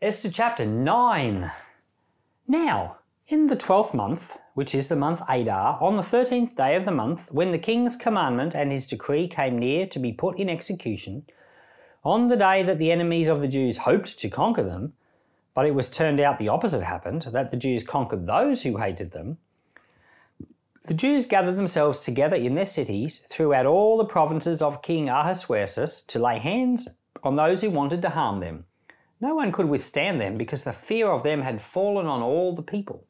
Esther chapter 9. Now, in the twelfth month, which is the month Adar, on the thirteenth day of the month, when the king's commandment and his decree came near to be put in execution, on the day that the enemies of the Jews hoped to conquer them, but it was turned out the opposite happened, that the Jews conquered those who hated them, the Jews gathered themselves together in their cities throughout all the provinces of King Ahasuerus to lay hands on those who wanted to harm them. No one could withstand them because the fear of them had fallen on all the people.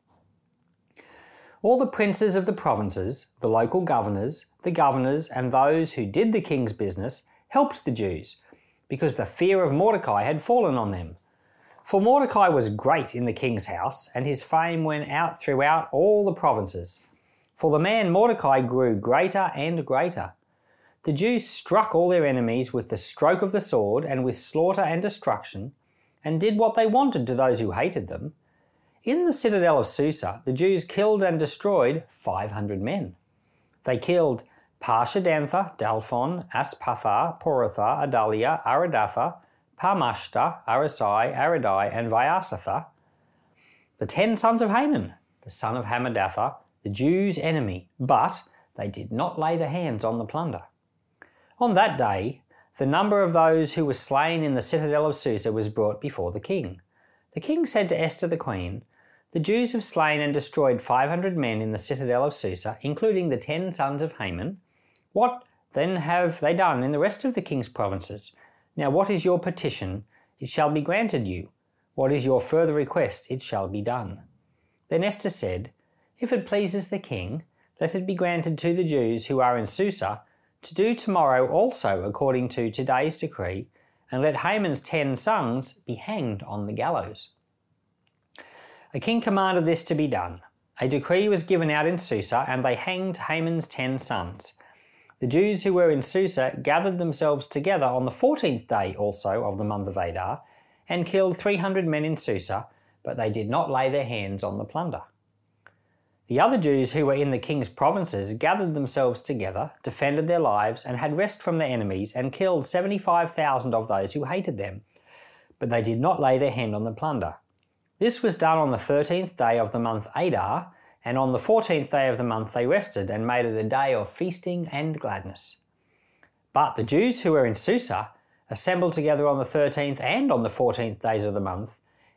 All the princes of the provinces, the local governors, the governors, and those who did the king's business helped the Jews, because the fear of Mordecai had fallen on them. For Mordecai was great in the king's house, and his fame went out throughout all the provinces. For the man Mordecai grew greater and greater. The Jews struck all their enemies with the stroke of the sword and with slaughter and destruction, and did what they wanted to those who hated them. In the citadel of Susa, the Jews killed and destroyed 500 men. They killed Parshandatha, Dalphon, Aspatha, Poratha, Adalia, Aridatha, Parmashta, Arisai, Aridai, and Vaizatha, the ten sons of Haman, the son of Hammedatha, the Jews' enemy, but they did not lay their hands on the plunder. On that day, the number of those who were slain in the citadel of Susa was brought before the king. The king said to Esther the queen, The Jews have slain and destroyed 500 men in the citadel of Susa, including the ten sons of Haman. What then have they done in the rest of the king's provinces? Now, what is your petition? It shall be granted you. What is your further request? It shall be done. Then Esther said, If it pleases the king, let it be granted to the Jews who are in Susa to do tomorrow also according to today's decree, and let Haman's ten sons be hanged on the gallows. A king commanded this to be done. A decree was given out in Susa, and they hanged Haman's ten sons. The Jews who were in Susa gathered themselves together on the fourteenth day also of the month of Adar, and killed three hundred men in Susa, but they did not lay their hands on the plunder. The other Jews who were in the king's provinces gathered themselves together, defended their lives, and had rest from their enemies, and killed 75,000 of those who hated them. But they did not lay their hand on the plunder. This was done on the thirteenth day of the month Adar, and on the fourteenth day of the month they rested and made it a day of feasting and gladness. But the Jews who were in Susa assembled together on the thirteenth and on the fourteenth days of the month,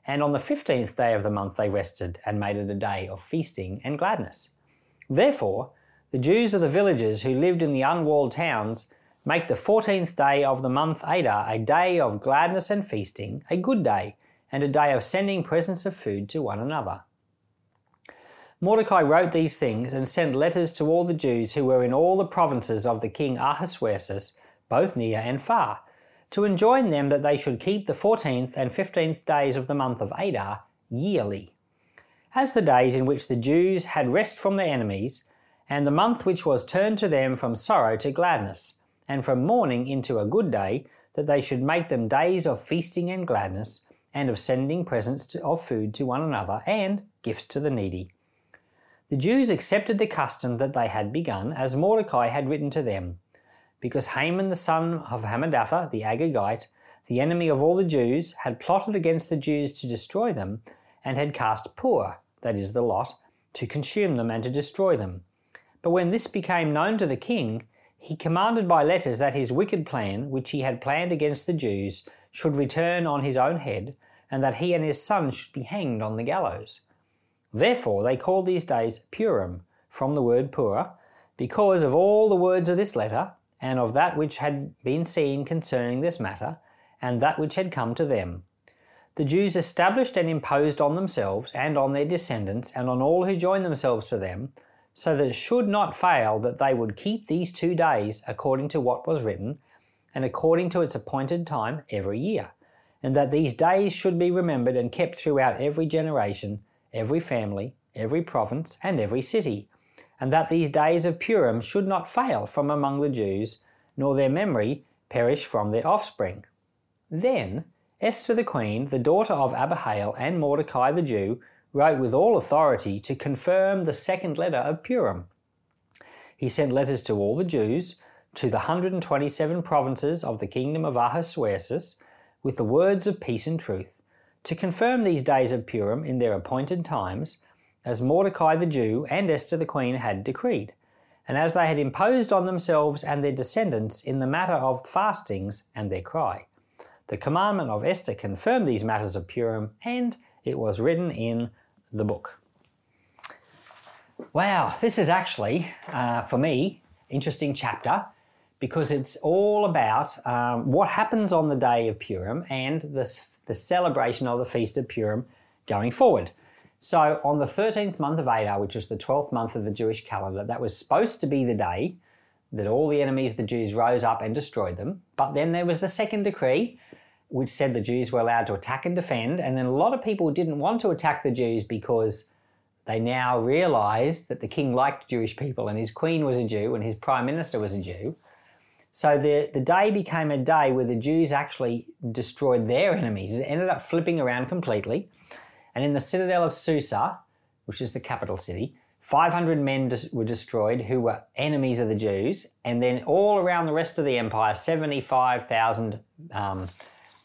and on the fifteenth day of the month they rested and made it a day of feasting and gladness. Therefore, the Jews of the villages who lived in the unwalled towns make the fourteenth day of the month Adar a day of gladness and feasting, a good day, and a day of sending presents of food to one another. Mordecai wrote these things and sent letters to all the Jews who were in all the provinces of the king Ahasuerus, both near and far, to enjoin them that they should keep the fourteenth and fifteenth days of the month of Adar yearly, as the days in which the Jews had rest from their enemies, and the month which was turned to them from sorrow to gladness, and from mourning into a good day, that they should make them days of feasting and gladness, and of sending presents to, of food to one another, and gifts to the needy. The Jews accepted the custom that they had begun, as Mordecai had written to them because Haman the son of Hammedatha, the Agagite, the enemy of all the Jews, had plotted against the Jews to destroy them, and had cast Pur, that is the lot, to consume them and to destroy them. But when this became known to the king, he commanded by letters that his wicked plan, which he had planned against the Jews, should return on his own head, and that he and his sons should be hanged on the gallows. Therefore they called these days Purim, from the word Pur, because of all the words of this letter, and of that which had been seen concerning this matter, and that which had come to them. The Jews established and imposed on themselves and on their descendants and on all who joined themselves to them, so that it should not fail that they would keep these two days according to what was written, and according to its appointed time every year, and that these days should be remembered and kept throughout every generation, every family, every province, and every city and that these days of Purim should not fail from among the Jews, nor their memory perish from their offspring. Then Esther the queen, the daughter of Abihail and Mordecai the Jew, wrote with all authority to confirm the second letter of Purim. He sent letters to all the Jews, to the 127 provinces of the kingdom of Ahasuerus, with the words of peace and truth, to confirm these days of Purim in their appointed times, as Mordecai the Jew and Esther the queen had decreed, and as they had imposed on themselves and their descendants in the matter of fastings and their cry. The commandment of Esther confirmed these matters of Purim, and it was written in the book. Wow, this is actually, uh, for me, interesting chapter because it's all about um, what happens on the day of Purim and the, the celebration of the Feast of Purim going forward. So, on the 13th month of Adar, which is the 12th month of the Jewish calendar, that was supposed to be the day that all the enemies of the Jews rose up and destroyed them. But then there was the second decree, which said the Jews were allowed to attack and defend. And then a lot of people didn't want to attack the Jews because they now realized that the king liked Jewish people and his queen was a Jew and his prime minister was a Jew. So the, the day became a day where the Jews actually destroyed their enemies. It ended up flipping around completely. And in the citadel of Susa, which is the capital city, 500 men were destroyed who were enemies of the Jews. And then all around the rest of the empire, 75,000 um,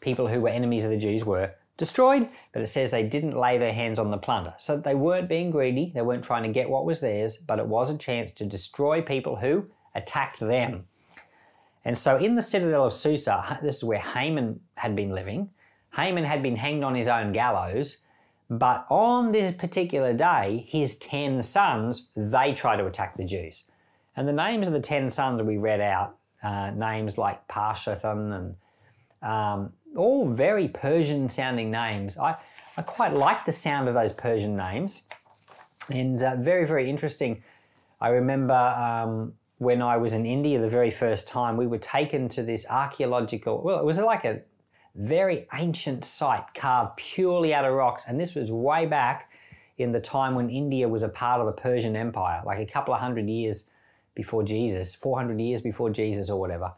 people who were enemies of the Jews were destroyed. But it says they didn't lay their hands on the plunder. So they weren't being greedy, they weren't trying to get what was theirs, but it was a chance to destroy people who attacked them. And so in the citadel of Susa, this is where Haman had been living. Haman had been hanged on his own gallows, but on this particular day, his 10 sons, they try to attack the Jews. And the names of the 10 sons we read out, uh, names like Parshathan and um, all very Persian sounding names. I, I quite like the sound of those Persian names and uh, very, very interesting. I remember um, when I was in India the very first time, we were taken to this archaeological, well, it was like a very ancient site carved purely out of rocks. And this was way back in the time when India was a part of the Persian Empire, like a couple of hundred years before Jesus, 400 years before Jesus or whatever.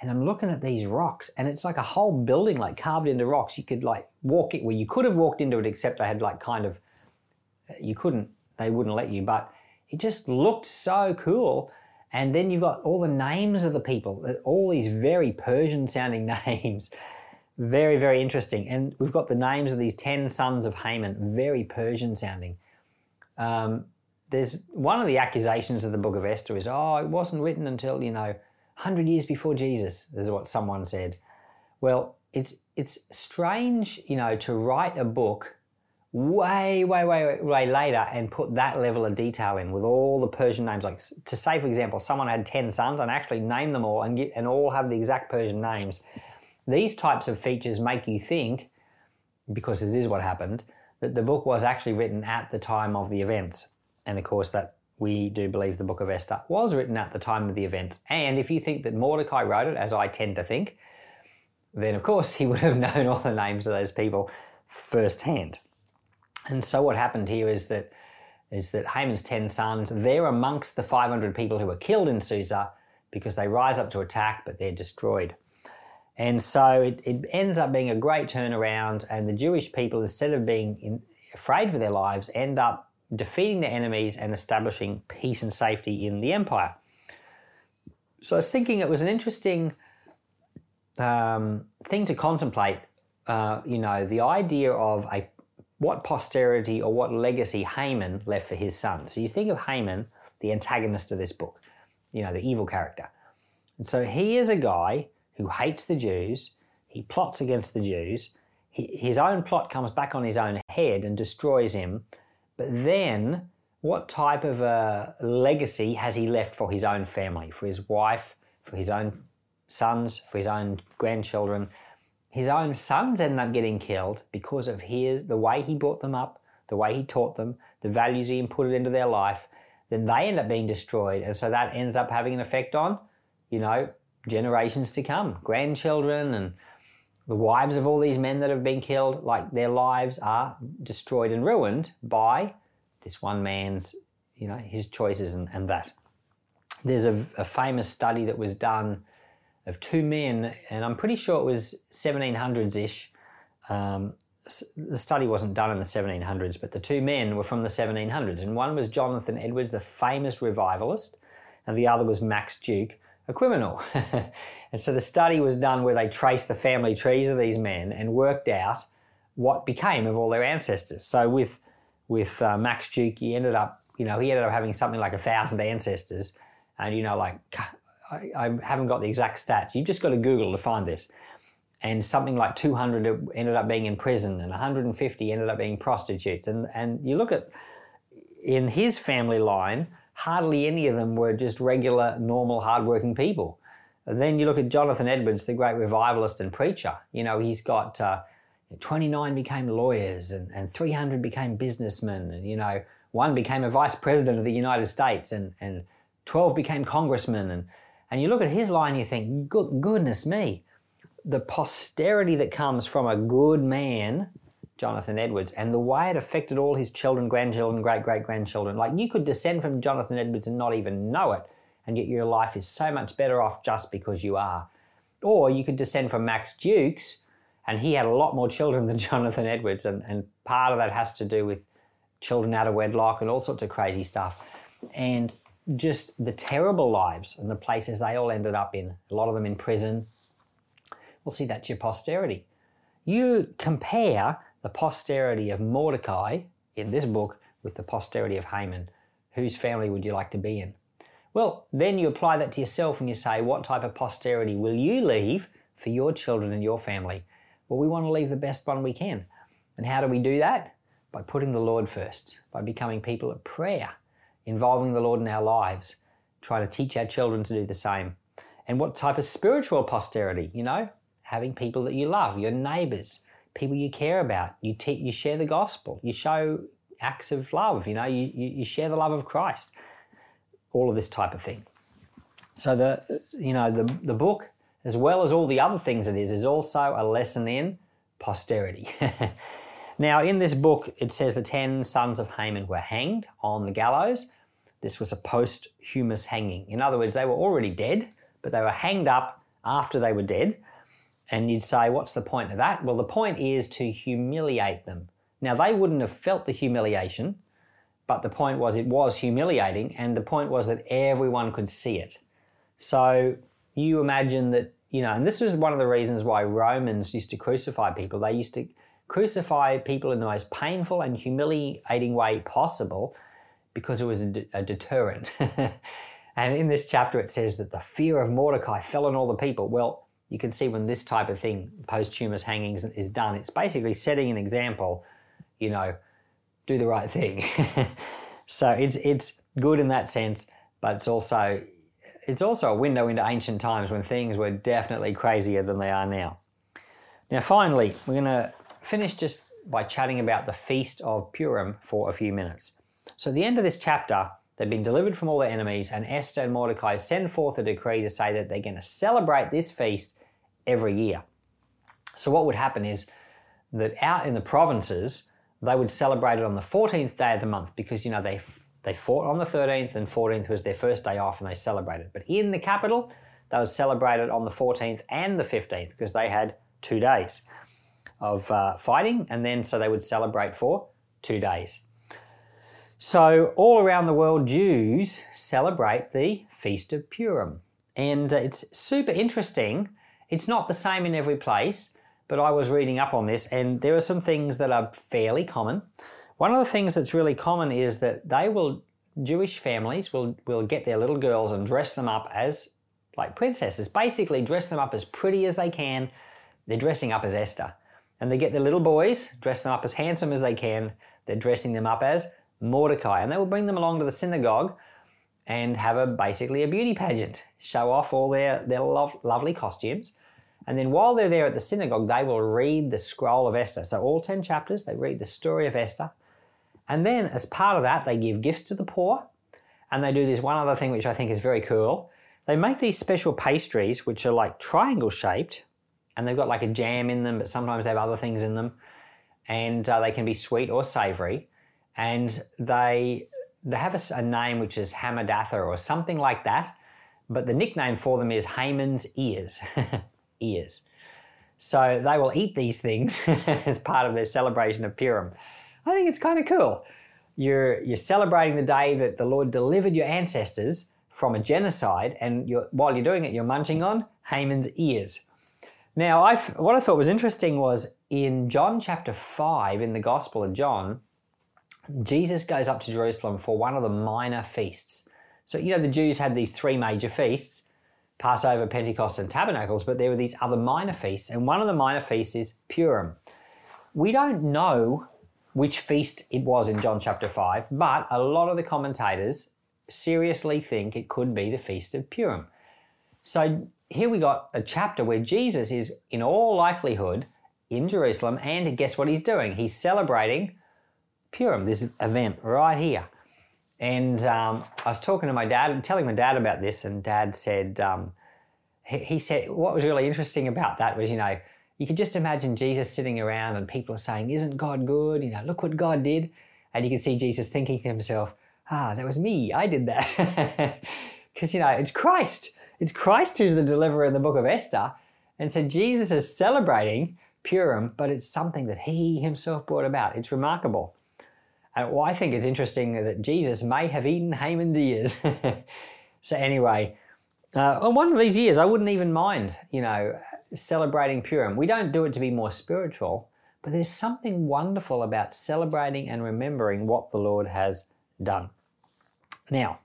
And I'm looking at these rocks, and it's like a whole building, like carved into rocks. You could like walk it, well, you could have walked into it, except they had like kind of, you couldn't, they wouldn't let you, but it just looked so cool. And then you've got all the names of the people, all these very Persian sounding names. Very, very interesting. And we've got the names of these 10 sons of Haman, very Persian sounding. Um, there's one of the accusations of the book of Esther is, oh, it wasn't written until, you know, 100 years before Jesus, this is what someone said. Well, it's, it's strange, you know, to write a book way, way, way, way later and put that level of detail in with all the Persian names. Like to say, for example, someone had 10 sons and actually name them all and, get, and all have the exact Persian names. These types of features make you think, because it is what happened, that the book was actually written at the time of the events. And of course, that we do believe the book of Esther was written at the time of the events. And if you think that Mordecai wrote it, as I tend to think, then of course he would have known all the names of those people firsthand. And so what happened here is that is that Haman's ten sons, they're amongst the 500 people who were killed in Susa because they rise up to attack, but they're destroyed. And so it, it ends up being a great turnaround, and the Jewish people, instead of being in, afraid for their lives, end up defeating their enemies and establishing peace and safety in the empire. So I was thinking it was an interesting um, thing to contemplate. Uh, you know, the idea of a what posterity or what legacy Haman left for his son. So you think of Haman, the antagonist of this book, you know, the evil character. And so he is a guy who hates the Jews, he plots against the Jews, he, his own plot comes back on his own head and destroys him. But then, what type of a legacy has he left for his own family, for his wife, for his own sons, for his own grandchildren? his own sons ended up getting killed because of his the way he brought them up, the way he taught them, the values he inputted into their life, then they end up being destroyed. And so that ends up having an effect on, you know, generations to come, grandchildren and the wives of all these men that have been killed, like their lives are destroyed and ruined by this one man's, you know, his choices and, and that. There's a, a famous study that was done of two men, and I'm pretty sure it was 1700s ish. Um, the study wasn't done in the 1700s, but the two men were from the 1700s, and one was Jonathan Edwards, the famous revivalist, and the other was Max Jukes, a criminal. and so the study was done where they traced the family trees of these men and worked out what became of all their ancestors. So with with uh, Max Jukes, he ended up, you know, he ended up having something like a thousand ancestors, and you know, like I, I haven't got the exact stats. You've just got to Google to find this. And something like 200 ended up being in prison, and 150 ended up being prostitutes. And and you look at in his family line, hardly any of them were just regular, normal, hardworking people. Then you look at Jonathan Edwards, the great revivalist and preacher. You know, he's got uh, 29 became lawyers and, and 300 became businessmen. And, you know, one became a vice president of the United States and, and 12 became congressmen. And, and you look at his line, you think, Good, goodness me, the posterity that comes from a good man, Jonathan Edwards, and the way it affected all his children, grandchildren, great great grandchildren. Like you could descend from Jonathan Edwards and not even know it and yet your life is so much better off just because you are. Or you could descend from Max Jukes, and he had a lot more children than Jonathan Edwards, and, and part of that has to do with children out of wedlock and all sorts of crazy stuff. And just the terrible lives and the places they all ended up in, a lot of them in prison. We'll see that's your posterity. You compare the posterity of Mordecai in this book with the posterity of Haman. Whose family would you like to be in? Well, then you apply that to yourself and you say, what type of posterity will you leave for your children and your family? Well, we want to leave the best one we can. And how do we do that? By putting the Lord first, by becoming people of prayer, involving the Lord in our lives, try to teach our children to do the same. And what type of spiritual posterity? You know, having people that you love, your neighbors, people you care about. You, te- you share the gospel. You show acts of love. You know, you, you, share the love of Christ all of this type of thing. So the you know the the book, as well as all the other things it is, is also a lesson in posterity. now, in this book, it says the ten sons of Haman were hanged on the gallows. This was a posthumous hanging. In other words, they were already dead, but they were hanged up after they were dead. And you'd say, what's the point of that? Well, the point is to humiliate them. Now, they wouldn't have felt the humiliation but the point was it was humiliating, and the point was that everyone could see it. So you imagine that, you know, and this is one of the reasons why Romans used to crucify people. They used to crucify people in the most painful and humiliating way possible because it was a, de- a deterrent. and in this chapter, it says that the fear of Mordecai fell on all the people. Well, you can see when this type of thing, posthumous hangings, is done, it's basically setting an example, you know, do the right thing. so it's it's good in that sense, but it's also it's also a window into ancient times when things were definitely crazier than they are now. Now, finally, we're going to finish just by chatting about the Feast of Purim for a few minutes. So, at the end of this chapter, they've been delivered from all their enemies, and Esther and Mordecai send forth a decree to say that they're going to celebrate this feast every year. So, what would happen is that out in the provinces, they would celebrate it on the 14th day of the month because you know they they fought on the 13th and 14th was their first day off and they celebrated. But in the capital, they would celebrate it on the 14th and the 15th because they had two days of uh, fighting and then so they would celebrate for two days. So all around the world, Jews celebrate the Feast of Purim. And uh, it's super interesting. It's not the same in every place but I was reading up on this, and there are some things that are fairly common. One of the things that's really common is that they will, Jewish families will, will get their little girls and dress them up as like princesses, basically dress them up as pretty as they can. They're dressing up as Esther. And they get their little boys, dress them up as handsome as they can. They're dressing them up as Mordecai. And they will bring them along to the synagogue and have a basically a beauty pageant, show off all their, their lovely costumes. And then while they're there at the synagogue, they will read the scroll of Esther. So, all 10 chapters, they read the story of Esther. And then, as part of that, they give gifts to the poor. And they do this one other thing, which I think is very cool. They make these special pastries, which are like triangle shaped, and they've got like a jam in them, but sometimes they have other things in them. And uh, they can be sweet or savory. And they, they have a, a name which is Hamadatha or something like that. But the nickname for them is Haman's ears. ears. So they will eat these things as part of their celebration of Purim. I think it's kind of cool. You're, you're celebrating the day that the Lord delivered your ancestors from a genocide, and you're, while you're doing it, you're munching on Haman's ears. Now, i what I thought was interesting was in John chapter 5, in the Gospel of John, Jesus goes up to Jerusalem for one of the minor feasts. So, you know, the Jews had these three major feasts Passover, Pentecost, and Tabernacles, but there were these other minor feasts, and one of the minor feasts is Purim. We don't know which feast it was in John chapter 5, but a lot of the commentators seriously think it could be the Feast of Purim. So here we got a chapter where Jesus is, in all likelihood, in Jerusalem, and guess what he's doing? He's celebrating Purim, this event right here. And um, I was talking to my dad, telling my dad about this, and dad said, um, he, he said, what was really interesting about that was, you know, you could just imagine Jesus sitting around and people are saying, Isn't God good? You know, look what God did. And you can see Jesus thinking to himself, Ah, that was me. I did that. Because, you know, it's Christ. It's Christ who's the deliverer in the book of Esther. And so Jesus is celebrating Purim, but it's something that he himself brought about. It's remarkable. And well, I think it's interesting that Jesus may have eaten Haman's ears. so, anyway, uh, on one of these years, I wouldn't even mind, you know, celebrating Purim. We don't do it to be more spiritual, but there's something wonderful about celebrating and remembering what the Lord has done. Now,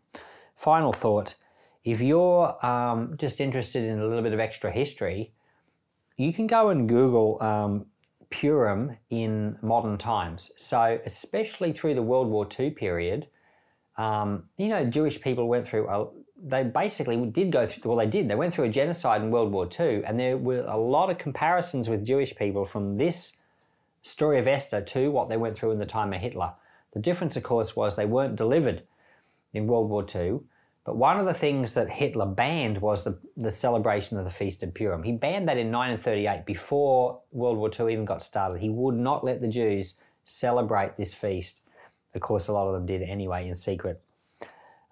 final thought if you're um, just interested in a little bit of extra history, you can go and Google um, Purim in modern times. So, especially through the World War II period, um, you know, Jewish people went through a, they basically did go through, well, they did. They went through a genocide in World War II, and there were a lot of comparisons with Jewish people from this story of Esther to what they went through in the time of Hitler. The difference, of course, was they weren't delivered in World War II. But one of the things that Hitler banned was the, the celebration of the Feast of Purim. He banned that in 1938 before World War II even got started. He would not let the Jews celebrate this feast. Of course, a lot of them did anyway in secret.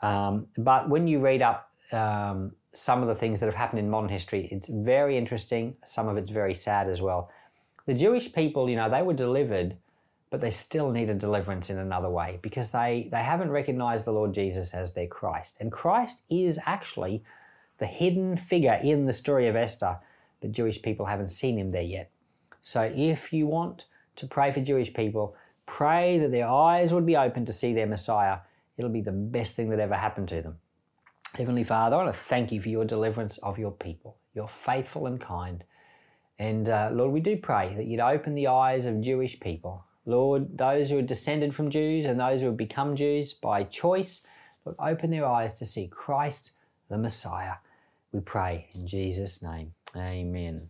Um, but when you read up um, some of the things that have happened in modern history, it's very interesting. Some of it's very sad as well. The Jewish people, you know, they were delivered, but they still needed deliverance in another way because they, they haven't recognized the Lord Jesus as their Christ. And Christ is actually the hidden figure in the story of Esther, but Jewish people haven't seen him there yet. So if you want to pray for Jewish people, pray that their eyes would be open to see their Messiah It'll be the best thing that ever happened to them. Heavenly Father, I want to thank you for your deliverance of your people. You're faithful and kind. And uh, Lord, we do pray that you'd open the eyes of Jewish people. Lord, those who are descended from Jews and those who have become Jews by choice, Lord, open their eyes to see Christ the Messiah. We pray in Jesus' name. Amen.